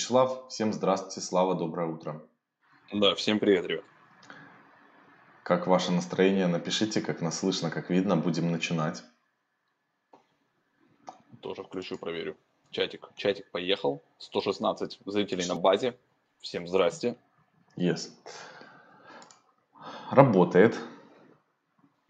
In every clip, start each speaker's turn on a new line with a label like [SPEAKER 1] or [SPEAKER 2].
[SPEAKER 1] Вячеслав. Всем здравствуйте, Слава, доброе утро.
[SPEAKER 2] Да, всем привет, ребят.
[SPEAKER 1] Как ваше настроение? Напишите, как нас слышно, как видно. Будем начинать.
[SPEAKER 2] Тоже включу, проверю. Чатик, чатик поехал. 116 зрителей на базе. Всем здрасте.
[SPEAKER 1] Yes. Работает.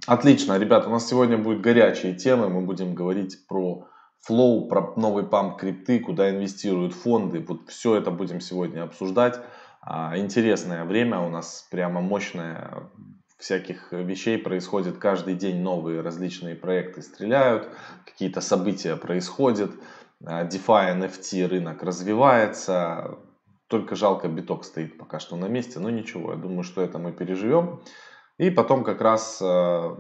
[SPEAKER 1] Отлично, ребята, у нас сегодня будут горячие темы. Мы будем говорить про флоу, про новый памп крипты, куда инвестируют фонды. Вот все это будем сегодня обсуждать. А, интересное время у нас, прямо мощное. Всяких вещей происходит каждый день, новые различные проекты стреляют, какие-то события происходят. А, DeFi, NFT рынок развивается. Только жалко, биток стоит пока что на месте, но ничего, я думаю, что это мы переживем. И потом как раз э,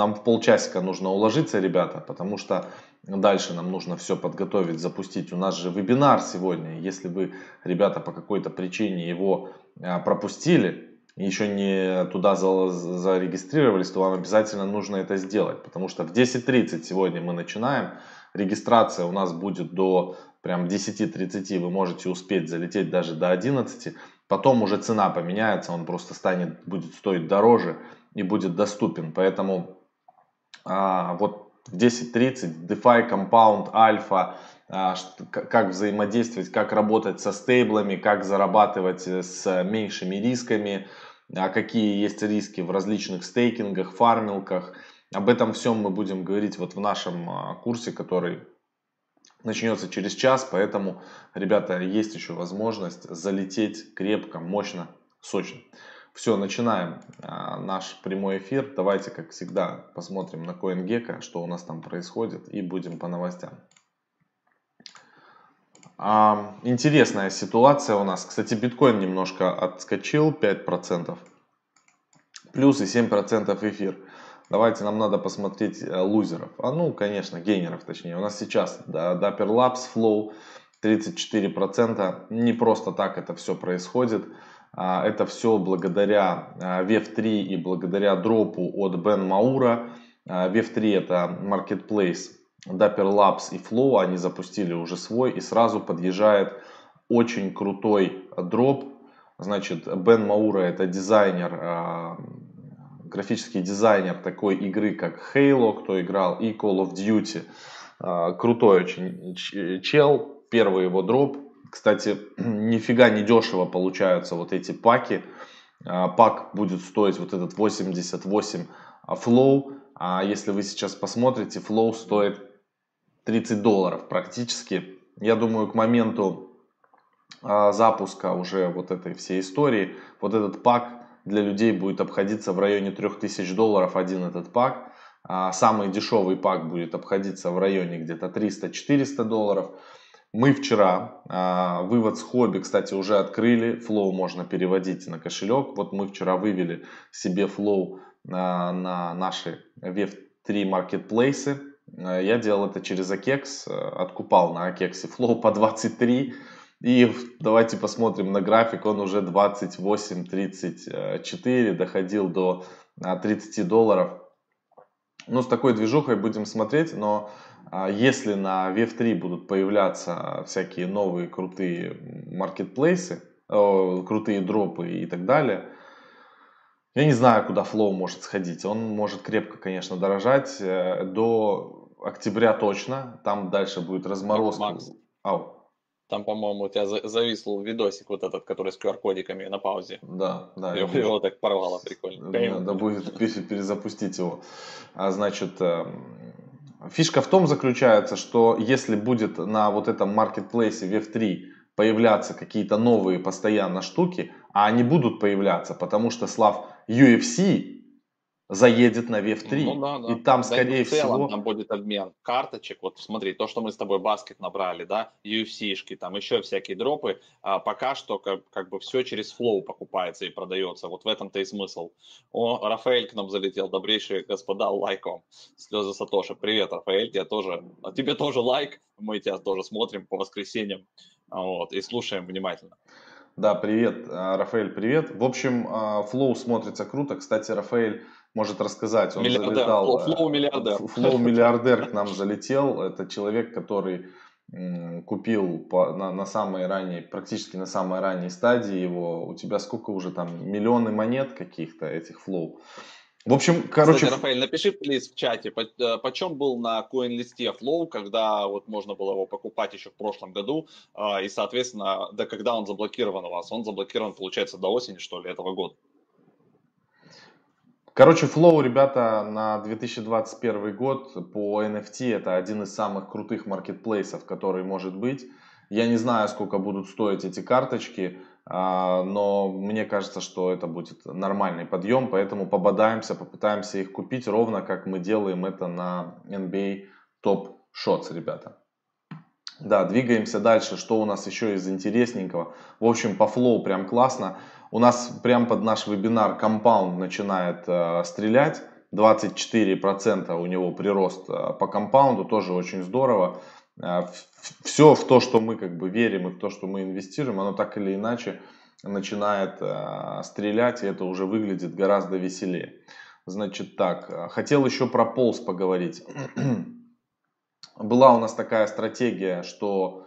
[SPEAKER 1] нам в полчасика нужно уложиться, ребята, потому что дальше нам нужно все подготовить, запустить. У нас же вебинар сегодня. Если вы, ребята, по какой-то причине его э, пропустили, еще не туда зарегистрировались, то вам обязательно нужно это сделать. Потому что в 10.30 сегодня мы начинаем. Регистрация у нас будет до прям 10.30. Вы можете успеть залететь даже до 11. Потом уже цена поменяется, он просто станет, будет стоить дороже и будет доступен. Поэтому а, вот в 10.30 DeFi, Compound, Alpha, а, как взаимодействовать, как работать со стейблами, как зарабатывать э, с меньшими рисками, а какие есть риски в различных стейкингах, фармилках. Об этом всем мы будем говорить вот в нашем а, курсе, который начнется через час, поэтому, ребята, есть еще возможность залететь крепко, мощно, сочно. Все, начинаем а, наш прямой эфир. Давайте, как всегда, посмотрим на CoinGecko, что у нас там происходит, и будем по новостям. А, интересная ситуация у нас. Кстати, биткоин немножко отскочил, 5%. Плюс и 7% эфир. Давайте нам надо посмотреть э, лузеров. А ну, конечно, гейнеров точнее. У нас сейчас да, Dapper Labs, Flow 34%. Не просто так это все происходит. А, это все благодаря VF3 а, и благодаря дропу от Бен Маура. VF3 это marketplace Dapper Labs и Flow. Они запустили уже свой и сразу подъезжает очень крутой дроп. Значит, Бен Маура это дизайнер а, графический дизайнер такой игры, как Halo, кто играл, и Call of Duty. А, крутой очень чел, первый его дроп. Кстати, нифига не дешево получаются вот эти паки. А, пак будет стоить вот этот 88 Flow. А если вы сейчас посмотрите, Flow стоит 30 долларов практически. Я думаю, к моменту запуска уже вот этой всей истории, вот этот пак для людей будет обходиться в районе 3000 долларов один этот пак. А самый дешевый пак будет обходиться в районе где-то 300-400 долларов. Мы вчера а, вывод с хобби, кстати, уже открыли. Flow можно переводить на кошелек. Вот мы вчера вывели себе Flow а, на наши VF3 маркетплейсы. А, я делал это через Akex, откупал на Akex Flow по 23 и давайте посмотрим на график, он уже 28-34, доходил до 30 а, долларов. Ну, с такой движухой будем смотреть, но а, если на VF3 будут появляться всякие новые крутые маркетплейсы, крутые дропы и так далее, я не знаю, куда Flow может сходить. Он может крепко, конечно, дорожать э, до октября точно. Там дальше будет разморозка.
[SPEAKER 2] Макс, Ау. Там, по-моему, у тебя зависл видосик вот этот, который с QR-кодиками на паузе.
[SPEAKER 1] Да, да.
[SPEAKER 2] Его, его так порвало прикольно.
[SPEAKER 1] Надо будет перезапустить его. А, значит, эм, фишка в том заключается, что если будет на вот этом маркетплейсе VF3 появляться какие-то новые постоянно штуки, а они будут появляться, потому что, Слав, UFC заедет на VF3. Ну, да, да. И там, да, скорее в целом,
[SPEAKER 2] всего... там будет обмен карточек. Вот смотри, то, что мы с тобой баскет набрали, да, UFC-шки, там еще всякие дропы, а, пока что как, как бы все через Flow покупается и продается. Вот в этом-то и смысл. О, Рафаэль к нам залетел, добрейшие господа, лайком. Слезы Сатоши. Привет, Рафаэль, тебе тоже, а тебе тоже лайк. Мы тебя тоже смотрим по воскресеньям вот, и слушаем внимательно.
[SPEAKER 1] Да, привет, а, Рафаэль, привет. В общем, Flow смотрится круто. Кстати, Рафаэль может рассказать. Он
[SPEAKER 2] миллиардер, залетал. Флоу миллиардер.
[SPEAKER 1] Флоу миллиардер к нам залетел. Это человек, который купил по, на, на самой ранней, практически на самой ранней стадии его, у тебя сколько уже там, миллионы монет каких-то этих флоу. В общем, короче...
[SPEAKER 2] Кстати, Рафаэль, напиши, плиз, в чате, по, э, почем был на CoinList Flow, когда вот можно было его покупать еще в прошлом году, а, и, соответственно, да когда он заблокирован у вас? Он заблокирован, получается, до осени, что ли, этого года.
[SPEAKER 1] Короче, Flow, ребята, на 2021 год по NFT это один из самых крутых маркетплейсов, который может быть. Я не знаю, сколько будут стоить эти карточки, а, но мне кажется, что это будет нормальный подъем, поэтому пободаемся, попытаемся их купить, ровно как мы делаем это на NBA Top Shots, ребята. Да, двигаемся дальше. Что у нас еще из интересненького? В общем, по флоу прям классно. У нас прям под наш вебинар компаунд начинает э, стрелять. 24% у него прирост э, по компаунду, тоже очень здорово. Э, все в то, что мы как бы верим и в то, что мы инвестируем, оно так или иначе начинает э, стрелять, и это уже выглядит гораздо веселее. Значит так, хотел еще про полз поговорить. была у нас такая стратегия, что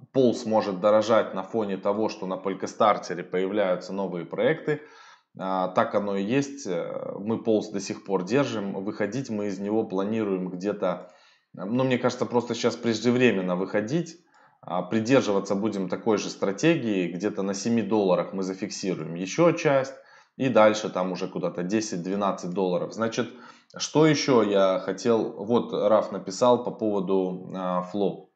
[SPEAKER 1] а, Pulse может дорожать на фоне того, что на Polkastarter появляются новые проекты. А, так оно и есть. Мы Pulse до сих пор держим. Выходить мы из него планируем где-то, ну мне кажется, просто сейчас преждевременно выходить. А, придерживаться будем такой же стратегии. Где-то на 7 долларах мы зафиксируем еще часть. И дальше там уже куда-то 10-12 долларов. Значит, что еще я хотел, вот Раф написал по поводу э, Flow.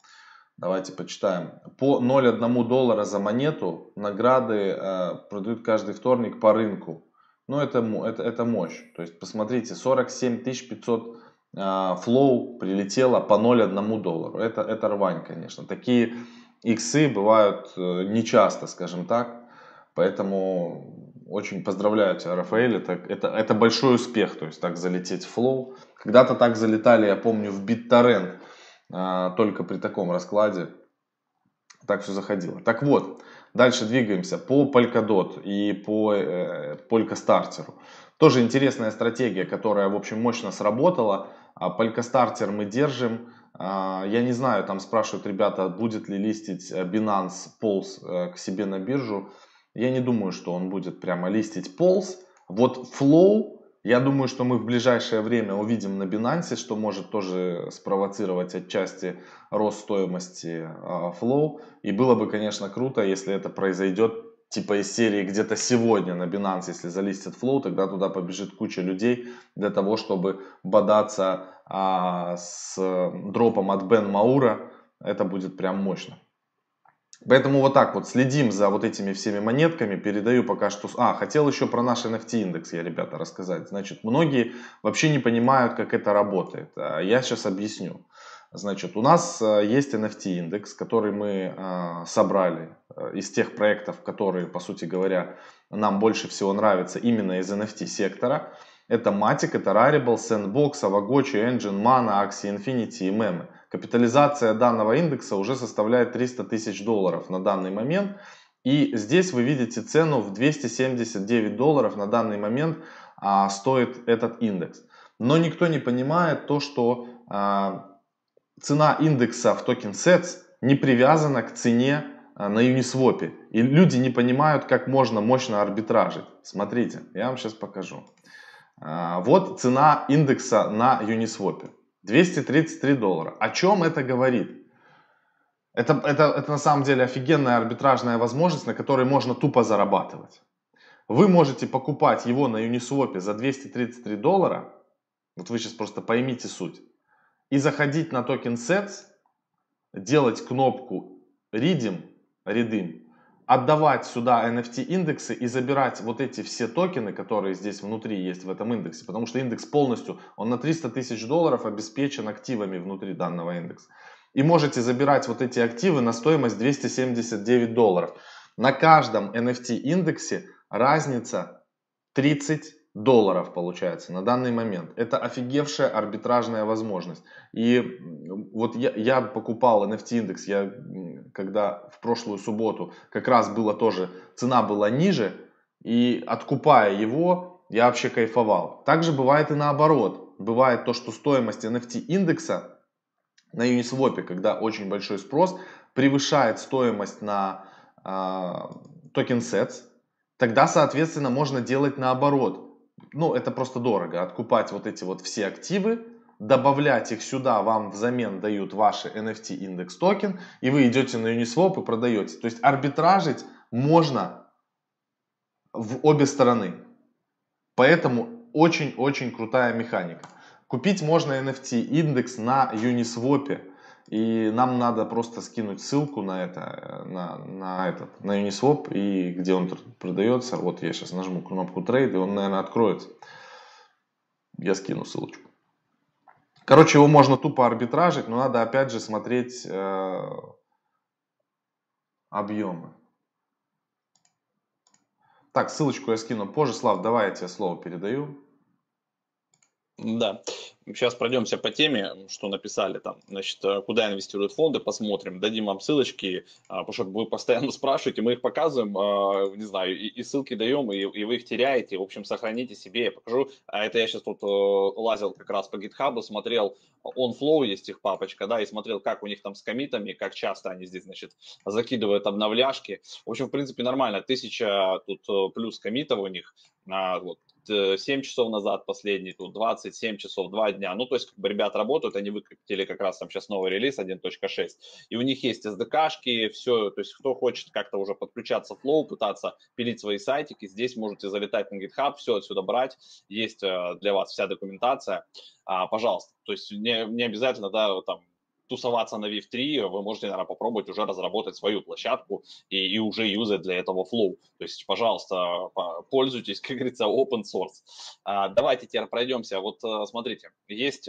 [SPEAKER 1] Давайте почитаем. По 0,1 доллара за монету награды э, продают каждый вторник по рынку. Ну, это, это, это мощь. То есть, посмотрите, 47 500 э, Flow прилетело по 0,1 доллару. Это, это рвань, конечно. Такие иксы бывают э, нечасто, скажем так. Поэтому очень поздравляю тебя, Рафаэль. Это, это, это большой успех, то есть так залететь в флоу. Когда-то так залетали, я помню, в BitTorrent, только при таком раскладе. Так все заходило. Так вот, дальше двигаемся по Polkadot и по э, Polkastarter. Тоже интересная стратегия, которая, в общем, мощно сработала. А Polkastarter мы держим. А, я не знаю, там спрашивают ребята, будет ли листить Binance Pulse э, к себе на биржу. Я не думаю, что он будет прямо листить полз. Вот Flow, я думаю, что мы в ближайшее время увидим на Binance, что может тоже спровоцировать отчасти рост стоимости э, Flow. И было бы, конечно, круто, если это произойдет типа из серии где-то сегодня на Binance, если залистит Flow, тогда туда побежит куча людей для того, чтобы бодаться а, с дропом от Бен Маура. Это будет прям мощно. Поэтому вот так вот следим за вот этими всеми монетками. Передаю пока что... А, хотел еще про наш NFT индекс я, ребята, рассказать. Значит, многие вообще не понимают, как это работает. А, я сейчас объясню. Значит, у нас а, есть NFT индекс, который мы а, собрали из тех проектов, которые, по сути говоря, нам больше всего нравятся именно из NFT сектора. Это Matic, это Rarible, Sandbox, Avagochi, Engine, Mana, Axie Infinity и Meme. Капитализация данного индекса уже составляет 300 тысяч долларов на данный момент. И здесь вы видите цену в 279 долларов на данный момент а, стоит этот индекс. Но никто не понимает то, что а, цена индекса в токен Sets не привязана к цене а, на Uniswap. И люди не понимают, как можно мощно арбитражить. Смотрите, я вам сейчас покажу. А, вот цена индекса на Uniswap. 233 доллара. О чем это говорит? Это, это, это на самом деле офигенная арбитражная возможность, на которой можно тупо зарабатывать. Вы можете покупать его на Uniswap за 233 доллара, вот вы сейчас просто поймите суть, и заходить на токен Sets, делать кнопку Redeem, Redeem, отдавать сюда NFT индексы и забирать вот эти все токены, которые здесь внутри есть в этом индексе, потому что индекс полностью, он на 300 тысяч долларов обеспечен активами внутри данного индекса. И можете забирать вот эти активы на стоимость 279 долларов. На каждом NFT индексе разница 30 долларов получается на данный момент. Это офигевшая арбитражная возможность. И вот я, я покупал NFT индекс, я когда в прошлую субботу как раз было тоже, цена была ниже, и откупая его, я вообще кайфовал. Также бывает и наоборот. Бывает то, что стоимость NFT индекса на Uniswap, когда очень большой спрос, превышает стоимость на э, Token Sets, тогда, соответственно, можно делать наоборот. Ну, это просто дорого. Откупать вот эти вот все активы, добавлять их сюда, вам взамен дают ваши NFT индекс токен, и вы идете на Uniswap и продаете. То есть арбитражить можно в обе стороны. Поэтому очень-очень крутая механика. Купить можно NFT индекс на Uniswap. И нам надо просто скинуть ссылку на это, на, на этот, на Uniswap, и где он продается. Вот я сейчас нажму кнопку трейд, и он, наверное, откроется. Я скину ссылочку. Короче, его можно тупо арбитражить, но надо опять же смотреть э, объемы. Так, ссылочку я скину позже. Слав, давай я тебе слово передаю.
[SPEAKER 2] Да, сейчас пройдемся по теме, что написали там, значит, э, куда инвестируют фонды, посмотрим, дадим вам ссылочки, а, потому что вы постоянно спрашиваете, мы их показываем, а, не знаю, и, ссылки даем, и, вы их теряете, в общем, сохраните себе, я покажу, а это я сейчас тут э, лазил как раз по GitHub, смотрел, OnFlow есть их папочка, да, и смотрел, как у них там с комитами, как часто они здесь, значит, закидывают обновляшки, в общем, в принципе, нормально, тысяча тут э, плюс комитов у них, вот, 7 часов назад последний, тут 27 часов, 2 дня. Ну, то есть, как бы ребят работают, они выкатили как раз там сейчас новый релиз 1.6, и у них есть SDK-шки, все, то есть, кто хочет как-то уже подключаться в Flow, пытаться пилить свои сайтики, здесь можете залетать на GitHub, все отсюда брать, есть э, для вас вся документация, а, пожалуйста. То есть, не, не обязательно, да, там, тусоваться на VIV3, вы можете, наверное, попробовать уже разработать свою площадку и, и уже юзать для этого Flow. То есть, пожалуйста, пользуйтесь, как говорится, open source. А, давайте теперь пройдемся. Вот э, смотрите, есть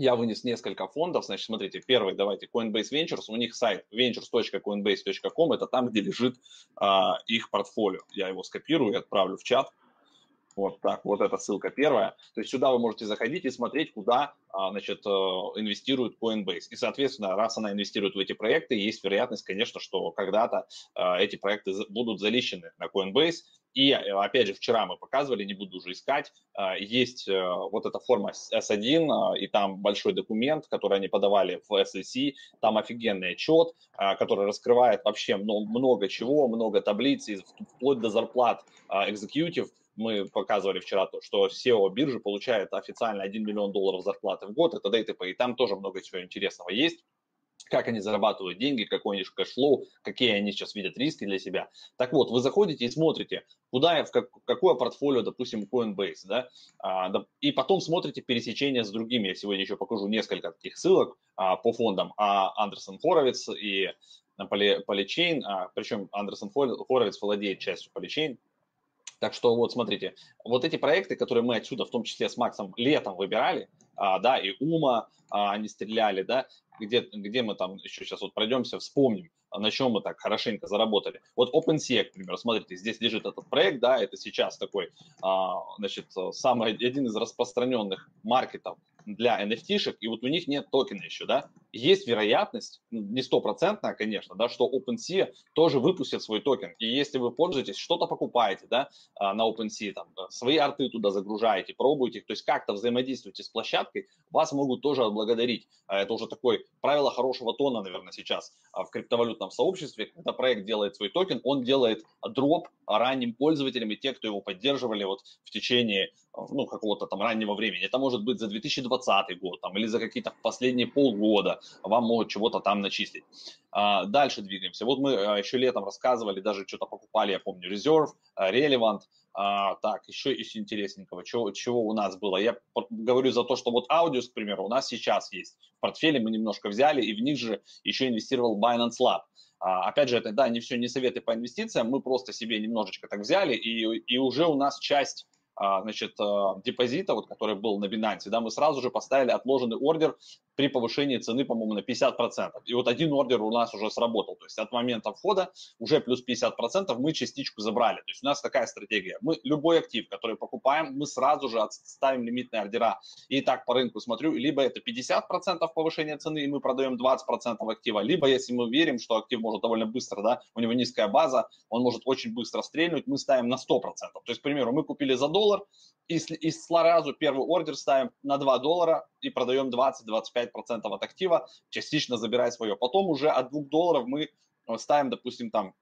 [SPEAKER 2] я вынес несколько фондов. Значит, смотрите, первый, давайте, Coinbase Ventures. У них сайт ventures.coinbase.com. Это там, где лежит а, их портфолио. Я его скопирую и отправлю в чат. Вот так, вот эта ссылка первая. То есть сюда вы можете заходить и смотреть, куда а, значит, э, инвестирует Coinbase. И, соответственно, раз она инвестирует в эти проекты, есть вероятность, конечно, что когда-то а, эти проекты будут залищены на Coinbase. И, э, опять же, вчера мы показывали, не буду уже искать, а, есть э, вот эта форма S1, и там большой документ, который они подавали в SEC, там офигенный отчет, который раскрывает вообще много чего, много таблиц, вплоть до зарплат экзекьютив, мы показывали вчера то, что SEO биржи получает официально 1 миллион долларов зарплаты в год, это т.д. и там тоже много чего интересного есть как они зарабатывают деньги, какой у них cash flow, какие они сейчас видят риски для себя. Так вот, вы заходите и смотрите, куда, в как, какое портфолио, допустим, Coinbase, да, а, и потом смотрите пересечения с другими. Я сегодня еще покажу несколько таких ссылок а, по фондам. А Andreessen Horowitz и Polychain, а, причем Andreessen Horowitz владеет частью Polychain, так что вот смотрите, вот эти проекты, которые мы отсюда, в том числе с Максом, летом выбирали, а, да, и Ума а, они стреляли, да, где, где мы там еще сейчас вот пройдемся, вспомним, на чем мы так хорошенько заработали. Вот OpenSea, к примеру, смотрите, здесь лежит этот проект, да, это сейчас такой, а, значит, самый, один из распространенных маркетов для NFT-шек, и вот у них нет токена еще, да, есть вероятность, ну, не стопроцентная, конечно, да, что OpenSea тоже выпустит свой токен. И если вы пользуетесь, что-то покупаете, да, а, на OpenSea, там, свои арты туда загружаете, пробуете их, то есть как-то взаимодействуете с площадкой, вас могут тоже отблагодарить. А это уже такое правило хорошего тона, наверное, сейчас а, в криптовалютном сообществе. Когда проект делает свой токен, он делает дроп ранним пользователям и те, кто его поддерживали вот в течение ну, какого-то там раннего времени. Это может быть за 2020 год там, или за какие-то последние полгода вам могут чего-то там начислить. А, дальше двигаемся. Вот мы а, еще летом рассказывали, даже что-то покупали, я помню, Reserve, Relevant. А, так, еще из интересненького, чего, чего у нас было. Я говорю за то, что вот Audius, к примеру, у нас сейчас есть. В портфеле мы немножко взяли, и в них же еще инвестировал Binance Lab. Опять же, это, да, не все, не советы по инвестициям, мы просто себе немножечко так взяли, и, и уже у нас часть значит, а, депозита, вот, который был на Binance, да, мы сразу же поставили отложенный ордер при повышении цены, по-моему, на 50%. И вот один ордер у нас уже сработал. То есть от момента входа уже плюс 50% мы частичку забрали. То есть у нас такая стратегия. Мы любой актив, который покупаем, мы сразу же ставим лимитные ордера. И так по рынку смотрю, либо это 50% повышения цены, и мы продаем 20% актива, либо если мы верим, что актив может довольно быстро, да, у него низкая база, он может очень быстро стрельнуть, мы ставим на 100%. То есть, к примеру, мы купили за доллар, и, сразу первый ордер ставим на 2 доллара и продаем 20-25% от актива, частично забирая свое. Потом уже от 2 долларов мы ставим, допустим, там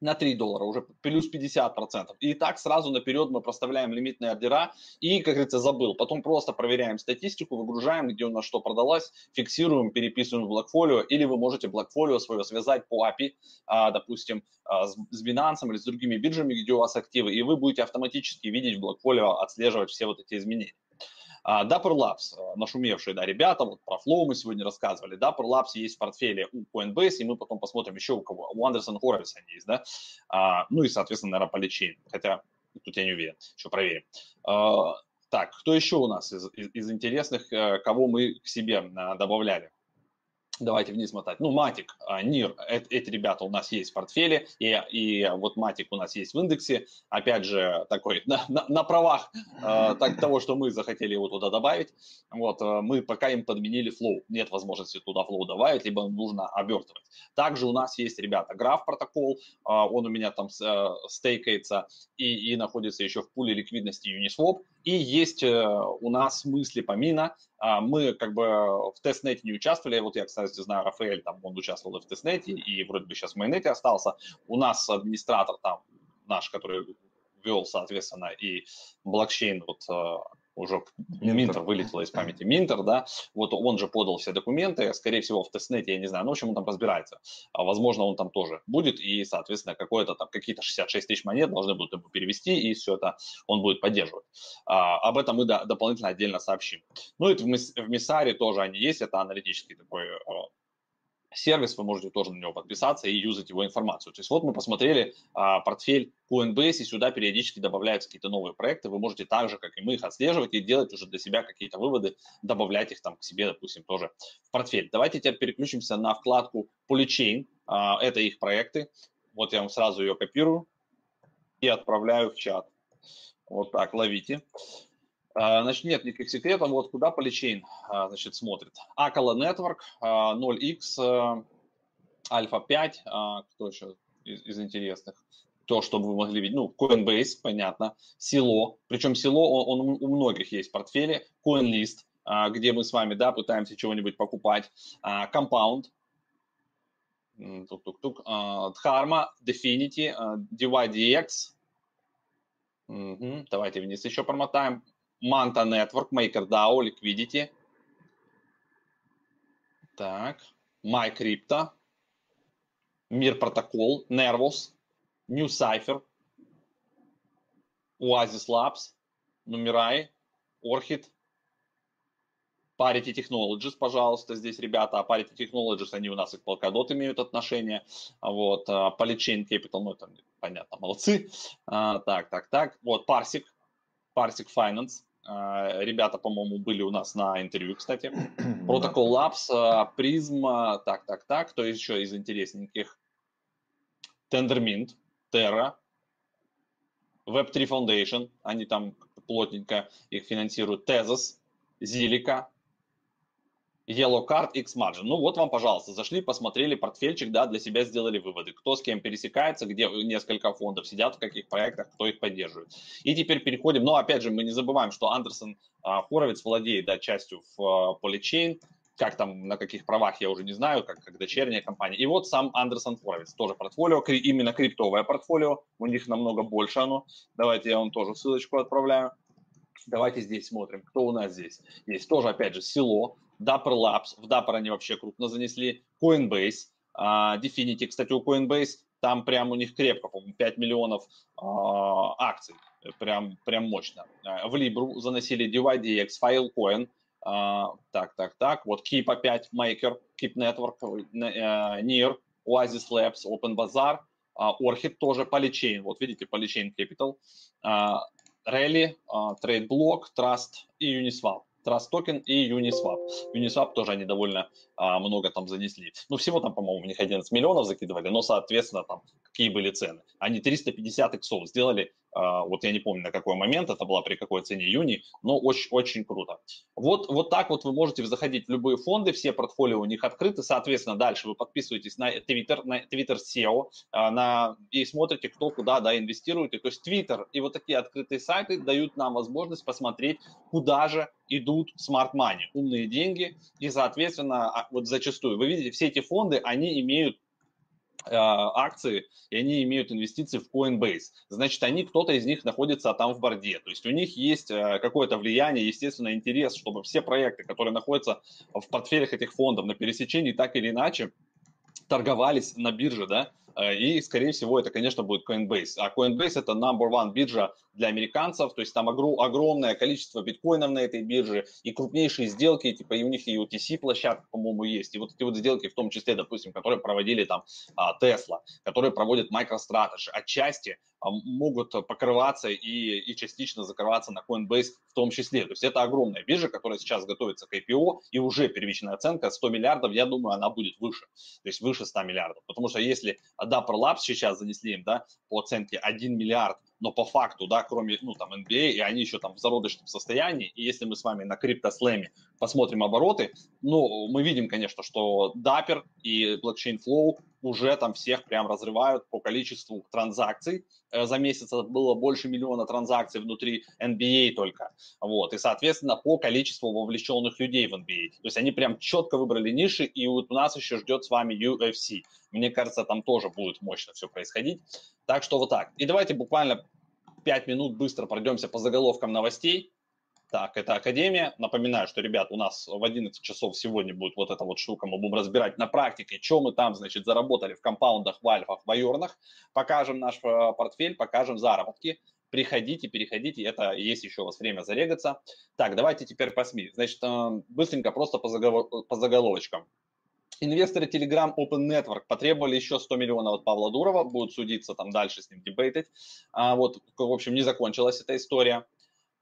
[SPEAKER 2] на 3 доллара, уже плюс 50%. И так сразу наперед мы проставляем лимитные ордера и, как говорится, забыл. Потом просто проверяем статистику, выгружаем, где у нас что продалось, фиксируем, переписываем в блокфолио, или вы можете блокфолио свое связать по API, а, допустим, а, с Binance или с другими биржами, где у вас активы, и вы будете автоматически видеть в блокфолио, отслеживать все вот эти изменения. А, Dapper Labs, э, нашумевшие, да, ребята, вот про Flow мы сегодня рассказывали. Dapper Labs есть в портфеле у Coinbase, и мы потом посмотрим еще у кого. У Андерсон Horowitz они есть, да. А, ну и, соответственно, наверное, Polychain, хотя тут я не уверен, еще проверим. А, так, кто еще у нас из, из, из интересных, э, кого мы к себе э, добавляли? Давайте вниз мотать. Ну, Matic, Near, эти ребята у нас есть в портфеле, и, и вот Matic у нас есть в индексе. Опять же, такой на, на, на правах э, так, того, что мы захотели его туда добавить. Вот, э, мы пока им подменили Flow. Нет возможности туда Flow добавить, либо нужно обертывать. Также у нас есть, ребята, граф протокол. Э, он у меня там э, стейкается и, и находится еще в пуле ликвидности Uniswap. И есть э, у нас мысли помина. А, мы как бы в тестнете не участвовали. Вот я, кстати, знаю, Рафаэль, там он участвовал в тестнете и вроде бы сейчас в майонете остался. У нас администратор там наш, который вел, соответственно, и блокчейн, вот э, уже Минтер вылетело из памяти, Минтер, да, вот он же подал все документы, скорее всего, в тестнете, я не знаю, ну, в общем, он там разбирается. А, возможно, он там тоже будет, и, соответственно, какое-то там, какие-то 66 тысяч монет должны будут ему перевести, и все это он будет поддерживать. А, об этом мы да, дополнительно отдельно сообщим. Ну, и в, в Миссаре тоже они есть, это аналитический такой а, сервис, вы можете тоже на него подписаться и юзать его информацию. То есть вот мы посмотрели а, портфель Coinbase, и сюда периодически добавляются какие-то новые проекты. Вы можете так же, как и мы, их отслеживать и делать уже для себя какие-то выводы, добавлять их там к себе, допустим, тоже в портфель. Давайте теперь переключимся на вкладку Polychain. А, это их проекты. Вот я вам сразу ее копирую и отправляю в чат. Вот так, ловите. А, значит, нет никаких секретов. Вот куда Polychain а, значит, смотрит. Акала Network, 0x, Альфа 5, кто еще из, из интересных? То, чтобы вы могли видеть, ну, Coinbase, понятно, Silo, причем Silo, он, он у многих есть в портфеле, CoinList, а, где мы с вами, да, пытаемся чего-нибудь покупать, Compound, тук-тук-тук, Dharma, Definity, DYDX, угу. давайте вниз еще промотаем, Manta Network, MakerDAO, Liquidity. Так, MyCrypto, Мир Протокол, Nervos, New Cipher, Oasis Labs, Numerai, Orchid, Parity Technologies, пожалуйста, здесь ребята, а Parity Technologies, они у нас и к Polkadot имеют отношение, вот, а, Polychain Capital, ну, это понятно, молодцы, а, так, так, так, вот, Parsec, Parsec Finance, а, ребята, по-моему, были у нас на интервью, кстати. Protocol Labs, Prism, так, так, так. Кто еще из интересненьких? Tendermint, Terra, Web3 Foundation, они там плотненько их финансируют, Tezos, Zilica, Yellow Card, X Margin. Ну вот вам, пожалуйста, зашли, посмотрели портфельчик, да, для себя сделали выводы. Кто с кем пересекается, где несколько фондов сидят, в каких проектах, кто их поддерживает. И теперь переходим, но опять же, мы не забываем, что Андерсон а, владеет, да, частью в а, Polychain, как там, на каких правах, я уже не знаю, как, как дочерняя компания. И вот сам Андерсон Хоровиц, тоже портфолио, именно криптовое портфолио, у них намного больше оно. Давайте я вам тоже ссылочку отправляю. Давайте здесь смотрим, кто у нас здесь. Есть тоже, опять же, село, Dapper Labs, в Dapper они вообще крупно занесли, Coinbase, uh, Definity, кстати, у Coinbase там прям у них крепко, по-моему, 5 миллионов uh, акций, прям, прям мощно. Uh, в Libru заносили DYDX, Filecoin, uh, так, так, так, вот Keep опять, Maker, Keep Network, uh, NIR, Oasis Labs, Open Bazaar, uh, Orchid тоже, Polychain, вот видите, Polychain Capital, uh, Rally, uh, Trade Block, Trust и Uniswap. Trust Token и Uniswap. Uniswap тоже они довольно а, много там занесли. Ну, всего там, по-моему, у них 11 миллионов закидывали, но, соответственно, там какие были цены. Они 350 иксов сделали а, вот я не помню на какой момент, это была при какой цене июни, но очень, очень круто. Вот, вот так вот вы можете заходить в любые фонды, все портфолио у них открыты, соответственно, дальше вы подписываетесь на Twitter, на Twitter SEO, а, на, и смотрите, кто куда да, инвестирует. То есть Twitter и вот такие открытые сайты дают нам возможность посмотреть, куда же идут money, умные деньги, и, соответственно, вот зачастую, вы видите, все эти фонды, они имеют а, акции, и они имеют инвестиции в Coinbase. Значит, они, кто-то из них находится там в борде. То есть у них есть э, какое-то влияние, естественно, интерес, чтобы все проекты, которые находятся в портфелях этих фондов на пересечении так или иначе, торговались на бирже, да, и, скорее всего, это, конечно, будет Coinbase. А Coinbase – это number one биржа для американцев, то есть там огромное количество биткоинов на этой бирже и крупнейшие сделки, типа и у них и OTC площадка, по-моему, есть. И вот эти вот сделки, в том числе, допустим, которые проводили там а, Tesla, которые проводит MicroStrategy, отчасти а, могут покрываться и, и частично закрываться на Coinbase в том числе. То есть это огромная биржа, которая сейчас готовится к IPO, и уже первичная оценка 100 миллиардов, я думаю, она будет выше, то есть выше 100 миллиардов. Потому что если Dapper Labs сейчас занесли им, да, по оценке 1 миллиард, но по факту, да, кроме, ну, там, NBA, и они еще там в зародышном состоянии, и если мы с вами на криптослэме посмотрим обороты, ну, мы видим, конечно, что Dapper и Blockchain Flow уже там всех прям разрывают по количеству транзакций. Э, за месяц было больше миллиона транзакций внутри NBA только. Вот. И, соответственно, по количеству вовлеченных людей в NBA. То есть они прям четко выбрали ниши, и вот у нас еще ждет с вами UFC. Мне кажется, там тоже будет мощно все происходить. Так что вот так. И давайте буквально 5 минут быстро пройдемся по заголовкам новостей. Так, это Академия. Напоминаю, что, ребят, у нас в 11 часов сегодня будет вот эта вот штука. Мы будем разбирать на практике, что мы там, значит, заработали в компаундах, в альфах, в айорнах. Покажем наш э, портфель, покажем заработки. Приходите, переходите, это есть еще у вас время зарегаться. Так, давайте теперь по СМИ. Значит, э, быстренько просто по, заголов... по заголовочкам. Инвесторы Telegram Open Network потребовали еще 100 миллионов от Павла Дурова, будут судиться там дальше с ним дебейтить. А, вот, в общем, не закончилась эта история.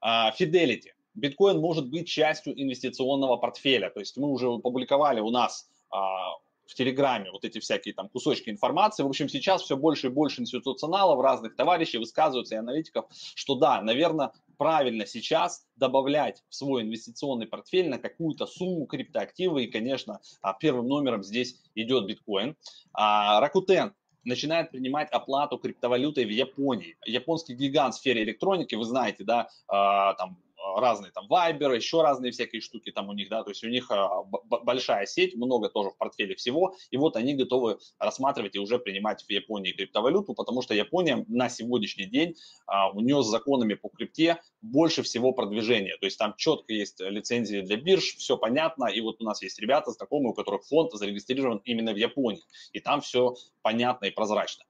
[SPEAKER 2] А, Fidelity биткоин может быть частью инвестиционного портфеля. То есть мы уже опубликовали у нас а, в Телеграме вот эти всякие там кусочки информации. В общем, сейчас все больше и больше институционалов, разных товарищей высказываются и аналитиков, что да, наверное, правильно сейчас добавлять в свой инвестиционный портфель на какую-то сумму криптоактивы. И, конечно, а, первым номером здесь идет биткоин. А, Rakuten начинает принимать оплату криптовалютой в Японии. Японский гигант в сфере электроники, вы знаете, да, там разные там Viber, еще разные всякие штуки там у них, да, то есть у них а, большая сеть, много тоже в портфеле всего, и вот они готовы рассматривать и уже принимать в Японии криптовалюту, потому что Япония на сегодняшний день, а, у нее с законами по крипте больше всего продвижения, то есть там четко есть лицензии для бирж, все понятно, и вот у нас есть ребята знакомые, у которых фонд зарегистрирован именно в Японии, и там все понятно и прозрачно.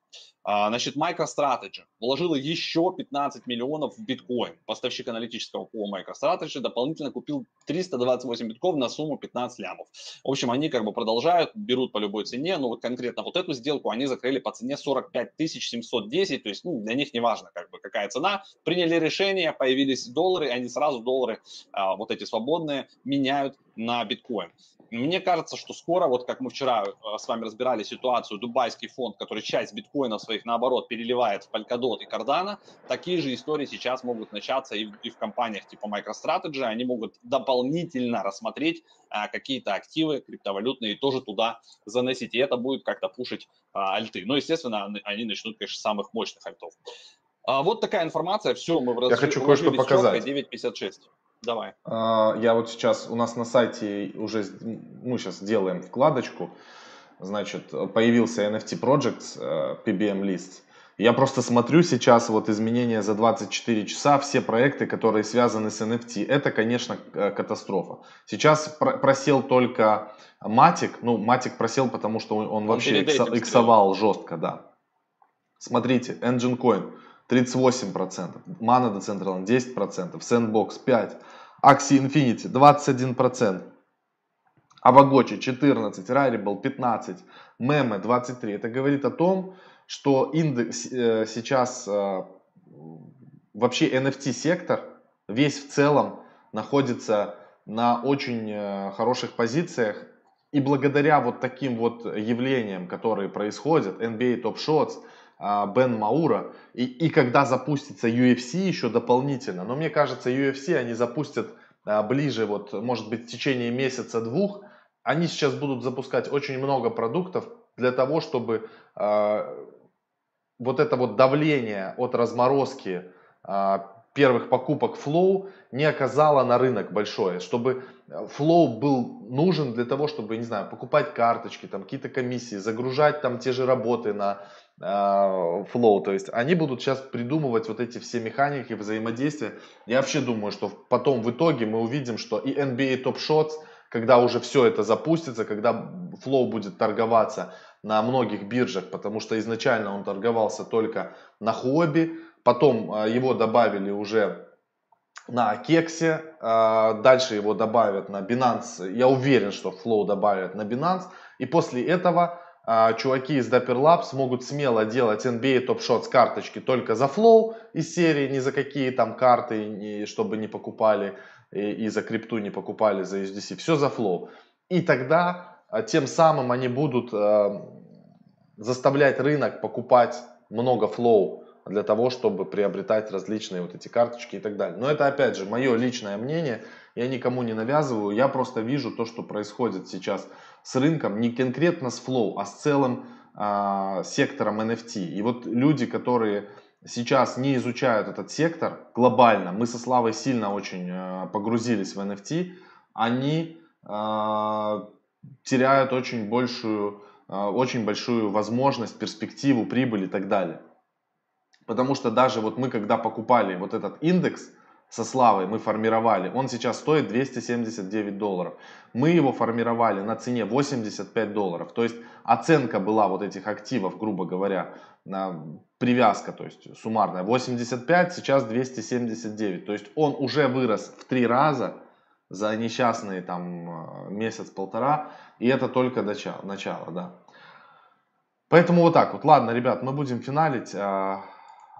[SPEAKER 2] А, значит, MicroStrategy вложила еще 15 миллионов в биткоин. Поставщик аналитического пула MicroStrategy дополнительно купил 328 битков на сумму 15 лямов. В общем, они как бы продолжают, берут по любой цене, но вот конкретно вот эту сделку они закрыли по цене 45 710, то есть ну, для них не важно как бы какая цена. Приняли решение, появились доллары, они сразу доллары а, вот эти свободные меняют на биткоин. Мне кажется, что скоро, вот как мы вчера э, с вами разбирали ситуацию, дубайский фонд, который часть биткоинов своих наоборот переливает в Polkadot и Cardano, такие же истории сейчас могут начаться и в, и в компаниях типа MicroStrategy. Они могут дополнительно рассмотреть а, какие-то активы криптовалютные и тоже туда заносить. И это будет как-то пушить а, альты. Но, естественно, они начнут, конечно, с самых мощных альтов. А, вот такая информация. Все, мы
[SPEAKER 1] в Я хочу кое-что показать.
[SPEAKER 2] 9.56. Давай.
[SPEAKER 1] А, я вот сейчас, у нас на сайте уже, мы сейчас делаем вкладочку, значит, появился NFT Projects, э, PBM лист. Я просто смотрю сейчас вот изменения за 24 часа, все проекты, которые связаны с NFT. Это, конечно, э, катастрофа. Сейчас просел только Matic. Ну, Matic просел, потому что он, он вообще иксовал жестко, да. Смотрите, Engine Coin 38%, Mana Decentraland 10%, Sandbox 5%, Axie Infinity 21%, Авагочи 14, Rarible 15, Meme 23. Это говорит о том, что индекс э, сейчас э, вообще NFT сектор весь в целом находится на очень э, хороших позициях. И благодаря вот таким вот явлениям, которые происходят, NBA Top Shots, Бен Маура, и, и когда запустится UFC еще дополнительно, но мне кажется, UFC они запустят а, ближе, вот, может быть, в течение месяца-двух, они сейчас будут запускать очень много продуктов для того, чтобы э, вот это вот давление от разморозки э, первых покупок Flow не оказало на рынок большое, чтобы Flow был нужен для того, чтобы, не знаю, покупать карточки, там какие-то комиссии, загружать там те же работы на э, Flow. То есть они будут сейчас придумывать вот эти все механики взаимодействия. Я вообще думаю, что потом в итоге мы увидим, что и NBA Top Shots – когда уже все это запустится, когда Flow будет торговаться на многих биржах, потому что изначально он торговался только на Huobi, потом а, его добавили уже на Кексе, а, дальше его добавят на Binance, я уверен, что Flow добавят на Binance, и после этого а, чуваки из Dapper Labs могут смело делать NBA Top Shots карточки только за Flow из серии, ни за какие там карты, чтобы не покупали и, и за крипту не покупали за USDC, все за Flow. И тогда а, тем самым они будут э, заставлять рынок покупать много Flow для того, чтобы приобретать различные вот эти карточки и так далее. Но это опять же мое личное мнение, я никому не навязываю, я просто вижу то, что происходит сейчас с рынком, не конкретно с флоу, а с целым э, сектором NFT. И вот люди, которые сейчас не изучают этот сектор глобально, мы со Славой сильно очень э, погрузились в NFT, они э, теряют очень большую, э, очень большую возможность, перспективу, прибыль и так далее. Потому что даже вот мы, когда покупали вот этот индекс, со Славой мы формировали, он сейчас стоит 279 долларов. Мы его формировали на цене 85 долларов. То есть оценка была вот этих активов, грубо говоря, на привязка, то есть суммарная 85, сейчас 279. То есть он уже вырос в три раза за несчастные там месяц-полтора. И это только начало, начало, да. Поэтому вот так вот. Ладно, ребят, мы будем финалить.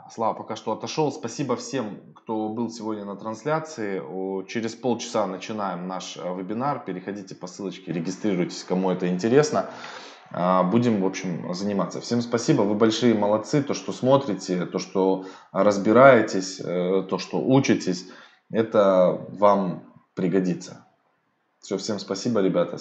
[SPEAKER 1] Слава пока что отошел. Спасибо всем, кто был сегодня на трансляции. Через полчаса начинаем наш э, вебинар. Переходите по ссылочке, регистрируйтесь, кому это интересно. А, будем, в общем, заниматься. Всем спасибо, вы большие молодцы. То, что смотрите, то, что разбираетесь, э, то, что учитесь, это вам пригодится. Все, всем спасибо, ребята.